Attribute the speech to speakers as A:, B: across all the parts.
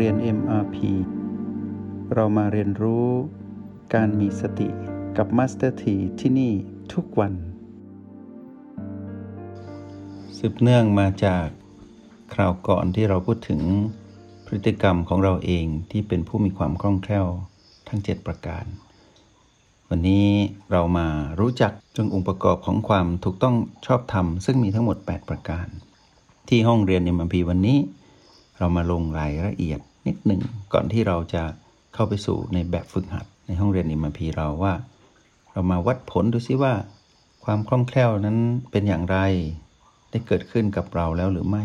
A: เรียน MRP เรามาเรียนรู้การมีสติกับ Master T ที่ที่นี่ทุกวัน สืบเนื่องมาจากคราวก่อนที่เราพูดถึงพฤติกรรมของเราเองที่เป็นผู้มีความคล่องแคล่วทั้ง 7 ประการ วันนี้เรามารู้จักจงองค์ประกอบของความถูกต้องชอบธรรมซึ่งมีทั้งหมด 8 ประการ ที่ห้องเรียน MRP วันนี้ เรามาลงรายละเอียดนิดหนึ่งก่อนที่เราจะเข้าไปสู่ในแบบฝึกหัด ในห้องเรียนอิมพีเราว่า เรามาวัดผลดูซิว่า ความคล่องแคล่วนั้นเป็นอย่างไร ได้เกิดขึ้นกับเราแล้วหรือไม่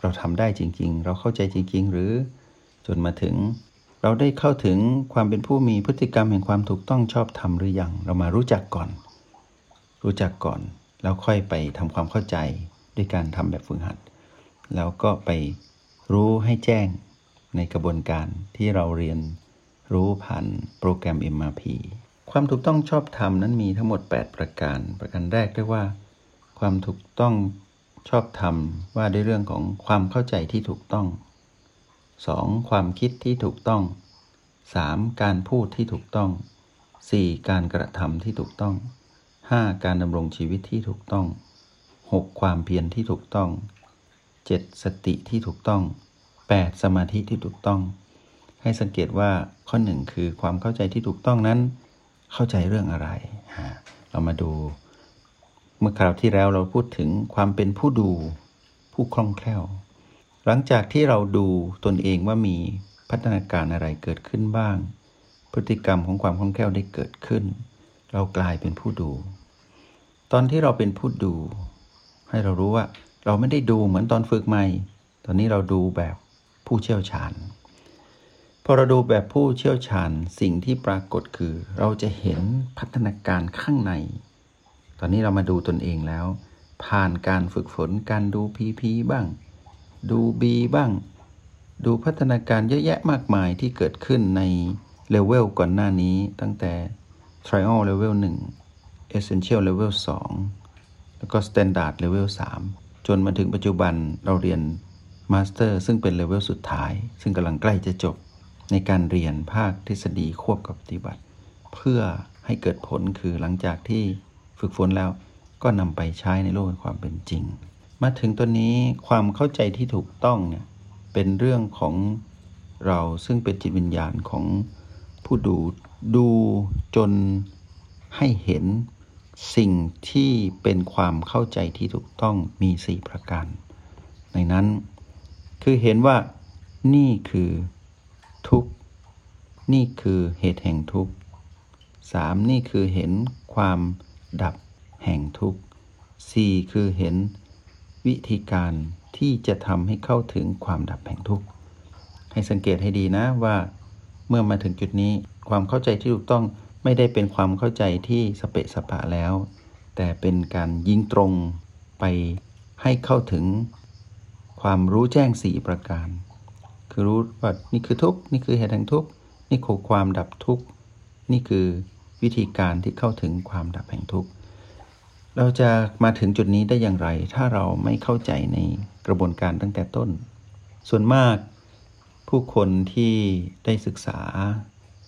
A: เราทำได้จริง ๆ เราเข้าใจจริง ๆ หรือ จนมาถึง เราได้เข้าถึงความเป็นผู้มีพฤติกรรมแห่งความถูกต้องชอบธรรมหรือยังเรามารู้จักก่อน รู้จักก่อนแล้วค่อยไปทำความเข้าใจด้วยการทำแบบฝึกหัด แล้วก็ไป รู้ให้แจ้งในกระบวนการที่เราเรียนรู้ผ่านโปรแกรม MRP ความถูกต้องชอบธรรมนั้นมีทั้งหมด 8 ประการ ประการแรกเรียกว่า ความถูกต้องชอบธรรมว่าด้วยเรื่องของความเข้าใจที่ถูกต้อง 2. ความคิดที่ถูกต้อง 3. การพูดที่ถูกต้อง 4. การกระทำที่ถูกต้อง 5. การดำรงชีวิตที่ถูกต้อง 6. ความเพียรที่ถูกต้อง 7. สติที่ถูกต้อง 8. สมาธิที่ถูกต้อง ให้สังเกตว่าข้อหนึ่งคือความเข้าใจที่ถูกต้องนั้น เข้าใจเรื่องอะไร เรามาดู เมื่อคราวที่แล้วเราพูดถึงความเป็นผู้ดูผู้คล่องแคล่ว หลังจากที่เราดูตนเองว่ามีพัฒนาการอะไรเกิดขึ้นบ้าง พฤติกรรมของความคล่องแคล่วได้เกิดขึ้น เรากลายเป็นผู้ดู ตอนที่เราเป็นผู้ดู ให้เรารู้ว่า เราไม่ได้ดูเหมือนตอนฝึกใหม่ ตอนนี้เราดูแบบผู้เชี่ยวชาญ พอเราดูแบบผู้เชี่ยวชาญสิ่งที่ปรากฏคือ เราจะเห็นพัฒนาการข้างใน ตอนนี้เรามาดูตนเองแล้ว ผ่านการฝึกฝนการดู PP บ้าง ดู B บ้าง ดูพัฒนาการเยอะแยะมากมายที่เกิดขึ้นในเลเวลก่อนหน้านี้ตั้งแต่ Trial Level 1 Essential Level 2 แล้วก็ Standard Level 3 จนมาถึงปัจจุบันเราเรียน Master ซึ่งเป็น level สุดท้าย ซึ่งกำลังใกล้จะจบในการเรียนภาคทฤษฎีควบกับปฏิบัติ เพื่อให้เกิดผลคือหลังจากที่ฝึกฝนแล้วก็นำไปใช้ในโลกความเป็นจริง มาถึงตัวนี้ความเข้าใจที่ถูกต้องเนี่ยเป็นเรื่องของเราซึ่งเป็นจิตวิญญาณของผู้ดูดูจนให้เห็น สิ่งที่เป็นความเข้าใจที่ถูกต้องมีสี่ประการ ในนั้นคือเห็นว่านี่คือทุกนี่คือเหตุแห่งทุกสามนี่คือเห็นความดับแห่งทุกสี่คือเห็นวิธีการที่จะทำให้เข้าถึงความดับแห่งทุกให้สังเกตให้ดีนะว่า เมื่อมาถึงจุดนี้ความเข้าใจที่ถูกต้อง ไม่ได้เป็นความเข้าใจที่สเปะสปะแล้ว แต่เป็นการยิงตรงไปให้เข้าถึงความรู้แจ้งสี่ประการ คือรู้ว่านี่คือทุกนี่คือเหตุแห่งทุกนี่คือความดับทุกนี่คือวิธีการที่เข้าถึงความดับแห่งทุกเราจะมาถึงจุดนี้ได้อย่างไร ถ้าเราไม่เข้าใจในกระบวนการตั้งแต่ต้น ส่วนมากผู้คนที่ได้ศึกษา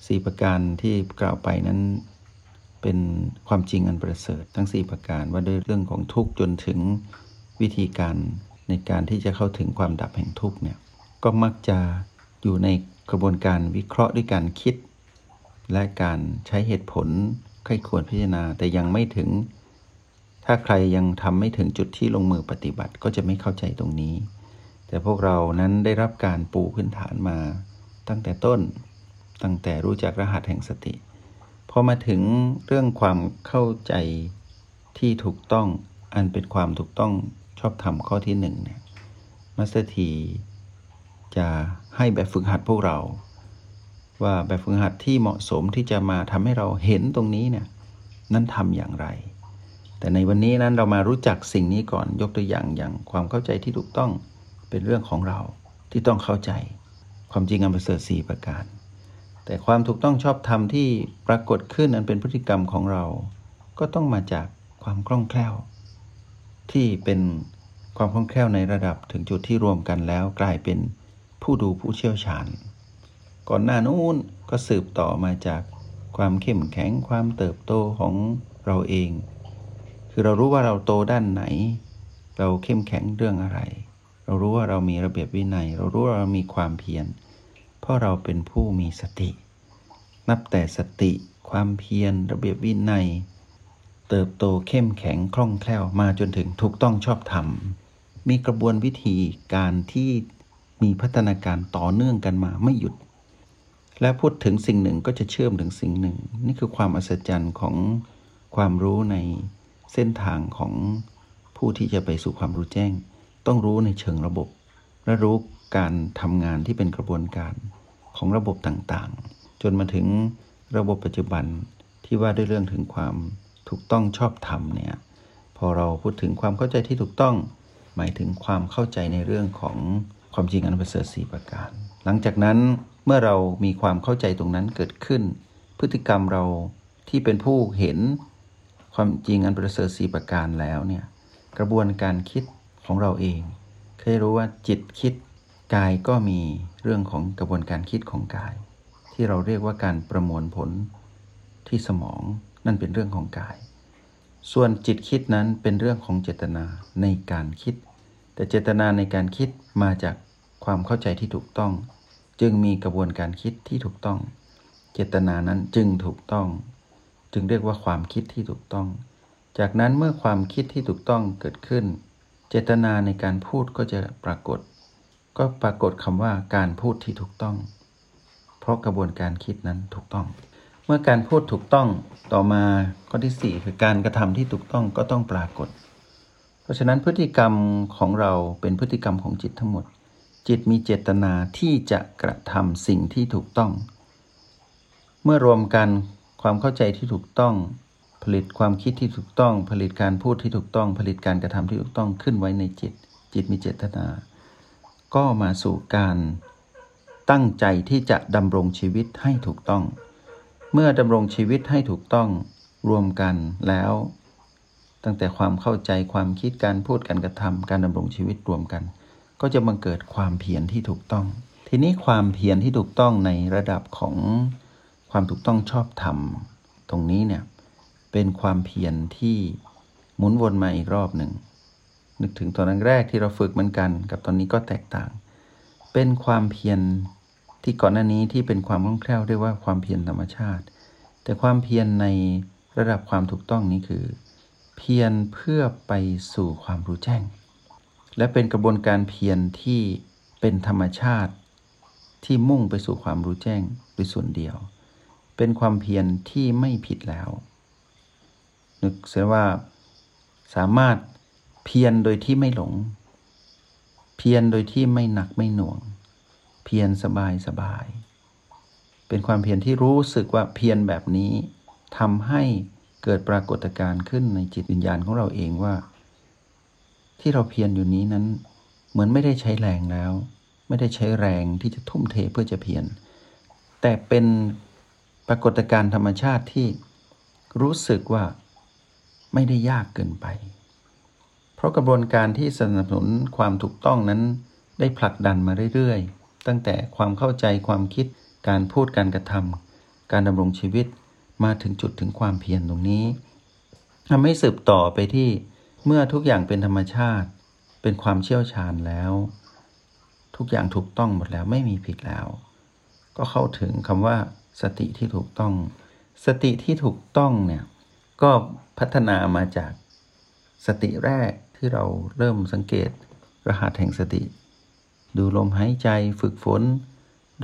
A: สี่ประการที่กล่าวไปนั้นเป็นความจริงอันประเสริฐทั้ง 4 ประการว่าด้วยเรื่องของทุกข์จนถึงวิธีการในการที่จะเข้าถึงความดับแห่งทุกข์เนี่ยก็มักจะอยู่ในกระบวนการวิเคราะห์ด้วยการคิด และการใช้เหตุผลใครควรพิจารณาแต่ยังไม่ถึง ถ้าใครยังทำไม่ถึงจุดที่ลงมือปฏิบัติก็จะไม่เข้าใจตรงนี้ แต่พวกเรานั้นได้รับการปูพื้นฐานมาตั้งแต่ต้น ตั้งแต่รู้จักรหัสแห่งสติ พอมาถึงเรื่องความเข้าใจที่ถูกต้องอันเป็นความถูกต้องชอบธรรมข้อที่หนึ่งเนี่ย Master T จะให้แบบฝึกหัดพวกเรา ว่าแบบฝึกหัดที่เหมาะสมที่จะมาทำให้เราเห็นตรงนี้เนี่ยนั้นทำอย่างไร แต่ในวันนี้นั้นเรามารู้จักสิ่งนี้ก่อนยกตัวอย่างอย่างความเข้าใจที่ถูกต้องเป็นเรื่องของเราที่ต้องเข้าใจความจริงอันประเสริฐสี่ประการ แต่ความถูกต้องชอบธรรมที่ปรากฏขึ้นอันเป็นพฤติกรรมของเรา ก็ต้องมาจากความคล่องแคล่ว ที่เป็นความคล่องแคล่วในระดับถึงจุดที่รวมกันแล้วกลายเป็นผู้ดูผู้เชี่ยวชาญ ก่อนหน้านู้นก็สืบต่อมาจากความเข้มแข็งความเติบโตของเราเอง คือเรารู้ว่าเราโตด้านไหน เราเข้มแข็งเรื่องอะไร เรารู้ว่าเรามีระเบียบวินัย เรารู้ว่าเรามีความเพียร เพราะเราเป็นผู้มีสติ นับแต่สติ ความเพียร ระเบียบวินัย เติบโตเข้มแข็งคล่องแคล่วมาจนถึงถูกต้องชอบธรรม มีกระบวนวิธีการที่มีพัฒนาการต่อเนื่องกันมาไม่หยุด และพูดถึงสิ่งหนึ่งก็จะเชื่อมถึงสิ่งหนึ่ง นี่คือความอัศจรรย์ของความรู้ในเส้นทางของผู้ที่จะไปสู่ความรู้แจ้ง ต้องรู้ในเชิงระบบ และรู้การทำงานที่เป็นกระบวนการ ของระบบต่างๆ จนมาถึงระบบปัจจุบันที่ว่าด้วยเรื่องถึงความถูกต้องชอบธรรมเนี่ยพอเราพูดถึงความเข้าใจที่ถูกต้อง หมายถึงความเข้าใจในเรื่องของความจริงอันประเสริฐสีประการ หลังจากนั้นเมื่อเรามีความเข้าใจตรงนั้นเกิดขึ้น พฤติกรรมเราที่เป็นผู้เห็นความจริงอันประเสริฐสีประการแล้วเนี่ยกระบวนการคิดของเราเองเคยรู้ว่าจิตคิด กายก็มีเรื่องของกระบวนการคิดของกาย ที่เราเรียกว่าการประมวลผลที่สมองนั่นเป็นเรื่องของกาย ส่วนจิตคิดนั้นเป็นเรื่องของเจตนาในการคิด แต่เจตนาในการคิดมาจากความเข้าใจที่ถูกต้อง จึงมีกระบวนการคิดที่ถูกต้อง เจตนานั้นจึงถูกต้อง จึงเรียกว่าความคิดที่ถูกต้อง จากนั้นเมื่อความคิดที่ถูกต้องเกิดขึ้น เจตนาในการพูดก็จะปรากฏ ก็ปรากฏคำว่าการพูดที่ถูกต้อง เพราะกระบวนการคิดนั้นถูกต้อง เมื่อการพูดถูกต้องต่อมาข้อที่ 4 คือการกระทำที่ถูกต้องก็ต้องปรากฏ เพราะฉะนั้นพฤติกรรมของเราเป็นพฤติกรรมของจิตทั้งหมด จิตมีเจตนาที่จะกระทำสิ่งที่ถูกต้อง เมื่อรวมกันความเข้าใจที่ถูกต้องผลิตความคิดที่ถูกต้อง ผลิตการพูดที่ถูกต้อง ผลิตการกระทำที่ถูกต้องขึ้นไว้ในจิต จิตมีเจตนา ก็มาสู่การตั้งใจที่จะดำรงชีวิตให้ถูกต้อง เมื่อดำรงชีวิตให้ถูกต้องรวมกันแล้ว ตั้งแต่ความเข้าใจความคิดการพูดการกระทำการดำรงชีวิตรวมกัน ก็จะบังเกิดความเพียรที่ถูกต้อง ทีนี้ความเพียรที่ถูกต้องในระดับของความถูกต้องชอบธรรม ตรงนี้เนี่ยเป็นความเพียรที่หมุนวนมาอีกรอบหนึ่ง นึกถึงตอนแรกที่เราฝึกเหมือนกัน กับตอนนี้ก็แตกต่าง เป็นความเพียรที่ก่อนหน้านี้ที่เป็นความคล่องแคล่วเรียกว่าความเพียรธรรมชาติ แต่ความเพียรในระดับความถูกต้องนี้คือ เพียรเพื่อไปสู่ความรู้แจ้ง และเป็นกระบวนการเพียรที่เป็นธรรมชาติ ที่มุ่งไปสู่ความรู้แจ้งโดยส่วนเดียว เป็นความเพียรที่ไม่ผิดแล้ว นึกเสียว่าสามารถ เพียรโดยที่ไม่หลง เพียรโดยที่ไม่หนักไม่หน่วง เพียรสบายสบาย เป็นความเพียรที่รู้สึกว่าเพียรแบบนี้ทำให้เกิดปรากฏการณ์ขึ้นในจิตวิญญาณของเราเองว่า ที่เราเพียรอยู่นี้นั้น เหมือนไม่ได้ใช้แรงแล้ว ไม่ได้ใช้แรงที่จะทุ่มเทเพื่อจะเพียรแต่เป็นปรากฏการณ์ธรรมชาติที่รู้สึกว่าไม่ได้ยากเกินไป เพราะกระบวนการที่สนับสนุนความถูกต้องนั้น ได้ผลักดันมาเรื่อยๆ ตั้งแต่ความเข้าใจความคิด การพูดการกระทำการดำรงชีวิตมาถึงจุดถึงความเพียรตรงนี้ทำให้สืบต่อไปที่เมื่อทุกอย่างเป็นธรรมชาติ เป็นความเชี่ยวชาญแล้ว ทุกอย่างถูกต้องหมดแล้วไม่มีผิดแล้ว ก็เข้าถึงคำว่าสติที่ถูกต้อง สติที่ถูกต้องเนี่ยก็พัฒนามาจากสติแรก ที่เราเริ่มสังเกตรหัสแห่งสติ ดูลมหายใจฝึกฝน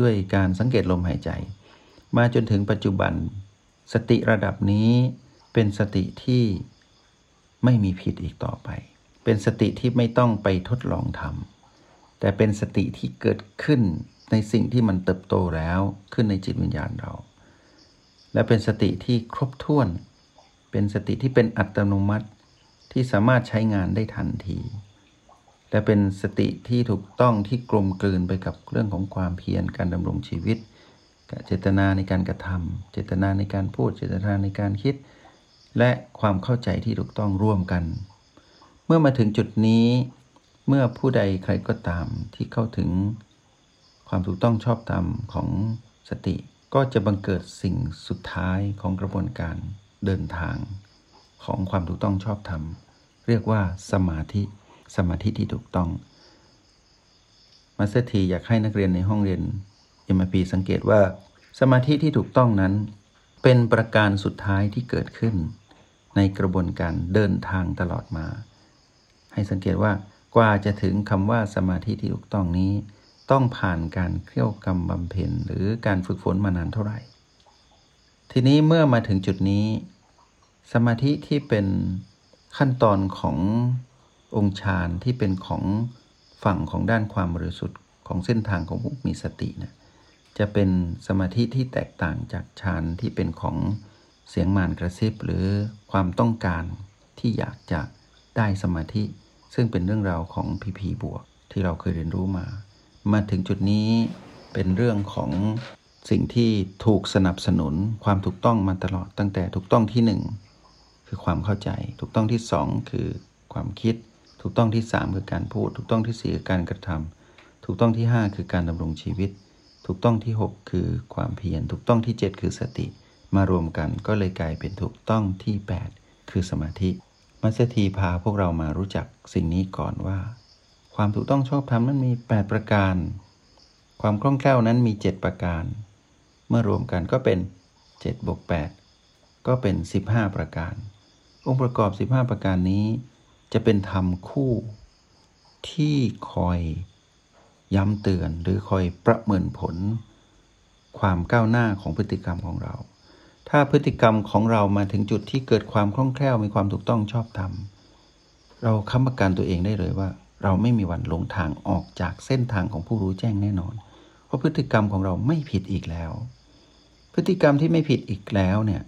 A: ด้วยการสังเกตลมหายใจ มาจนถึงปัจจุบัน สติระดับนี้เป็นสติที่ไม่มีผิดอีกต่อไป เป็นสติที่ไม่ต้องไปทดลองทำแต่เป็นสติที่เกิดขึ้นในสิ่งที่มันเติบโตแล้วขึ้นในจิตวิญญาณเรา และเป็นสติที่ครบถ้วน เป็นสติที่เป็นอัตโนมัติ ที่สามารถใช้งานได้ทันที และเป็นสติที่ถูกต้องที่กลมกลืนไปกับเรื่องของความเพียรการดำรงชีวิตเจตนาในการกระทำเจตนาในการพูด เจตนาในการคิด และความเข้าใจที่ถูกต้องร่วมกัน เมื่อมาถึงจุดนี้เมื่อผู้ใดใครก็ตามที่เข้าถึงความถูกต้องชอบธรรมของสติ ก็จะบังเกิดสิ่งสุดท้ายของกระบวนการเดินทาง ของความถูกต้องชอบธรรม เรียกว่าสัมมาสมาธิสมาธิที่ถูกต้อง Master T อยากให้นักเรียนในห้องเรียน MRP สังเกตว่า สมาธิที่ถูกต้องนั้น เป็นประการสุดท้ายที่เกิดขึ้น ในกระบวนการเดินทางตลอดมา ให้สังเกตว่ากว่าจะถึงคำว่าสมาธิที่ถูกต้องนี้ ต้องผ่านการเคี่ยวกรรมบำเพ็ญหรือการฝึกฝนมานานเท่าไหร่ ทีนี้เมื่อมาถึงจุดนี้ สมาธิที่เป็นขั้นตอนขององค์ฌานที่เป็นของฝั่งของด้านความบริสุทธิ์ของเส้นทางของผู้มีสตินะจะเป็นสมาธิที่แตกต่างจากฌานที่เป็นของเสียงมารกระซิบหรือความต้องการที่อยากจะได้สมาธิ ซึ่งเป็นเรื่องราวของพีพีบวกที่เราเคยเรียนรู้มา มาถึงจุดนี้เป็นเรื่องของสิ่งที่ถูกสนับสนุนความถูกต้องมาตลอดตั้งแต่ถูกต้องที่หนึ่ง คือความเข้าใจ ถูกต้องที่สองคือความคิด ถูกต้องที่สามคือการพูด ถูกต้องที่สี่คือการกระทำถูกต้องที่ห้าคือการดำรงชีวิต ถูกต้องที่หกคือความเพียร ถูกต้องที่เจ็ดคือสติ มารวมกันก็เลยกลายเป็นถูกต้องที่แปดคือสมาธิ มัสถีพาพวกเรามารู้จักสิ่งนี้ก่อนว่า ความถูกต้องชอบธรรมนั้นมี 8 ประการ ความคล่องแคล่วนั้นมี 7 ประการ เมื่อรวมกันก็เป็น7บวก8ก็เป็น 15 ประการ องค์ประกอบ 15 ประการนี้ จะเป็นธรรมคู่ที่คอยย้ำเตือนหรือคอยประเมินผล ความก้าวหน้าของพฤติกรรมของเรา ถ้าพฤติกรรมของเรามาถึงจุดที่เกิดความคล่องแคล่วมีความถูกต้องชอบธรรมเราค้ำประกันตัวเองได้เลยว่า เราไม่มีวันหลงทางออกจากเส้นทางของผู้รู้แจ้งแน่นอน เพราะพฤติกรรมของเราไม่ผิดอีกแล้ว พฤติกรรมที่ไม่ผิดอีกแล้วเนี่ย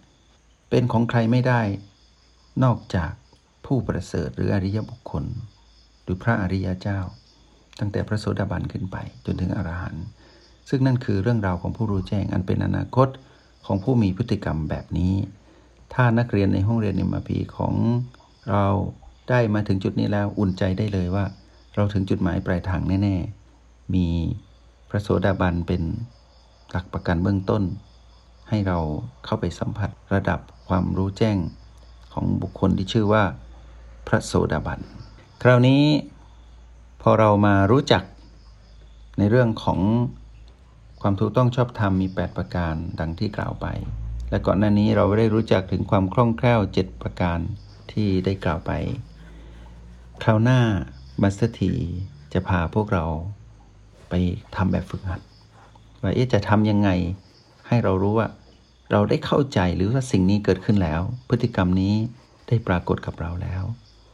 A: เป็นของใครไม่ได้ นอกจากผู้ประเสริฐหรืออริยบุคคล หรือพระอริยเจ้า ตั้งแต่พระโสดาบันขึ้นไปจนถึงอรหันต์ซึ่งนั่นคือเรื่องราวของผู้รู้แจ้งอันเป็นอนาคตของผู้มีพฤติกรรมแบบนี้ ถ้านักเรียนในห้องเรียนในมาพีของเราได้มาถึงจุดนี้แล้วอุ่นใจได้เลยว่า เราถึงจุดหมายปลายทางแน่ ๆ มีพระโสดาบันเป็นหลักประกันเบื้องต้น ให้เราเข้าไปสัมผัสระดับความรู้แจ้ง ของบุคคลที่ชื่อว่าพระโสดาบัน คราวนี้พอเรามารู้จักในเรื่องของความถูกต้องชอบธรรมมี 8 ประการดังที่กล่าวไป และก่อนหน้านี้เราได้รู้จักถึงความคล่องแคล่ว 7 ประการที่ได้กล่าวไป คราวหน้ามัสเตอร์ทีจะพาพวกเราไปทำแบบฝึกหัด ว่าจะทำยังไงให้เรารู้ว่า เราได้เข้าใจหรือว่าสิ่งนี้เกิดขึ้นแล้ว พฤติกรรมนี้ได้ปรากฏกับเราแล้ว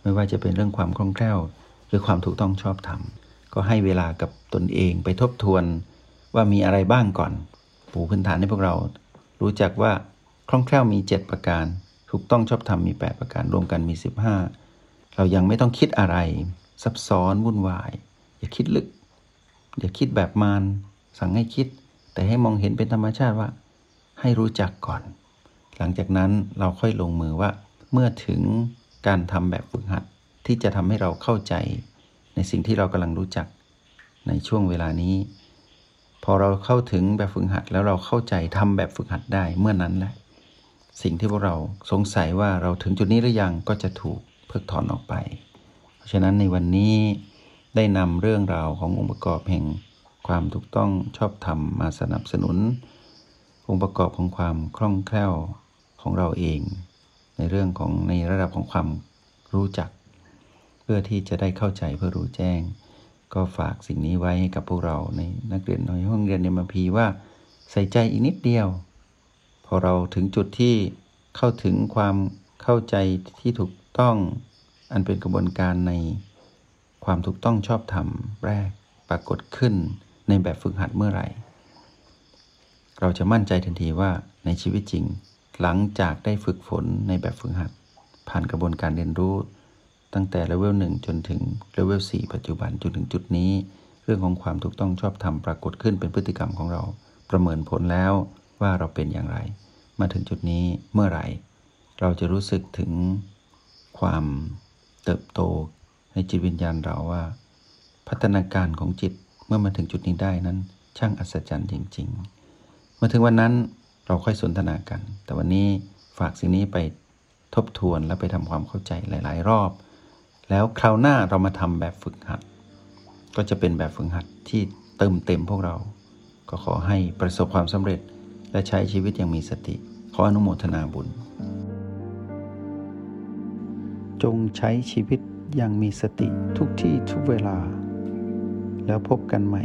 A: ไม่ว่าจะเป็นเรื่องความคล่องแคล่ว หรือความถูกต้องชอบธรรมก็ให้เวลากับตนเองไปทบทวนว่ามีอะไรบ้างก่อนปูพื้นฐานให้พวกเรา รู้จักว่าคล่องแคล่วมี 7 ประการ ถูกต้องชอบธรรมมี 8 ประการรวมกันมี 15 เรายังไม่ต้องคิดอะไร ซับซ้อนวุ่นวาย อย่าคิดลึก อย่าคิดแบบมารสั่งให้คิด แต่ให้มองเห็นเป็นธรรมชาติว่า ให้รู้จักก่อน หลังจากนั้นเราค่อยลงมือว่า เมื่อถึงการทำแบบฝึกหัดที่จะทำให้เราเข้าใจ ในสิ่งที่เรากำลังรู้จักในช่วงเวลานี้ พอเราเข้าถึงแบบฝึกหัดแล้วเราเข้าใจทำแบบฝึกหัดได้เมื่อนั้นแหละสิ่งที่พวกเราสงสัยว่าเราถึงจุดนี้หรือยังก็จะถูกเพิกถอนออกไป เพราะฉะนั้นในวันนี้ได้นำเรื่องราวขององค์ประกอบแห่งความถูกต้องชอบธรรมมาสนับสนุน องค์ประกอบของความคล่องแคล่วของเราเอง ในเรื่องของในระดับของความรู้จัก เพื่อที่จะได้เข้าใจเพื่อรู้แจ้ง ก็ฝากสิ่งนี้ไว้ให้กับพวกเราในนักเรียนในห้องเรียนในมาพีว่าใส่ใจอีกนิดเดียว พอเราถึงจุดที่เข้าถึงความเข้าใจที่ถูกต้องอันเป็นกระบวนการในความถูกต้องชอบธรรมแรกปรากฏขึ้นในแบบฝึกหัดเมื่อไหร่ เราจะมั่นใจทันทีว่าในชีวิตจริง หลังจากได้ฝึกฝนในแบบฝึกหัด ผ่านกระบวนการเรียนรู้ ตั้งแต่เลเวลหนึ่งจนถึงเลเวล4ปัจจุบันจนถึงจุดนี้ เรื่องของความถูกต้องชอบธรรมปรากฏขึ้นเป็นพฤติกรรมของเรา ประเมินผลแล้วว่าเราเป็นอย่างไร มาถึงจุดนี้เมื่อไหร่ เราจะรู้สึกถึงความเติบโตในจิตวิญญาณเราว่า พัฒนาการของจิตเมื่อมาถึงจุดนี้ได้นั้น ช่างอัศจรรย์จริง ๆ มื่อถึงวันนั้นเราค่อยสนทนากัน แต่วันนี้ฝากสิ่งนี้ไปทบทวนและไปทำความเข้าใจหลาย ๆ รอบ แล้วคราวหน้าเรามาทำแบบฝึกหัด ก็จะเป็นแบบฝึกหัดที่เติมเต็มพวกเรา ก็ขอให้ประสบความสำเร็จและใช้ชีวิตอย่างมีสติ ขออนุโมทนาบุญ จงใช้ชีวิตอย่างมีสติทุกที่ทุกเวลา แล้วพบกันใหม่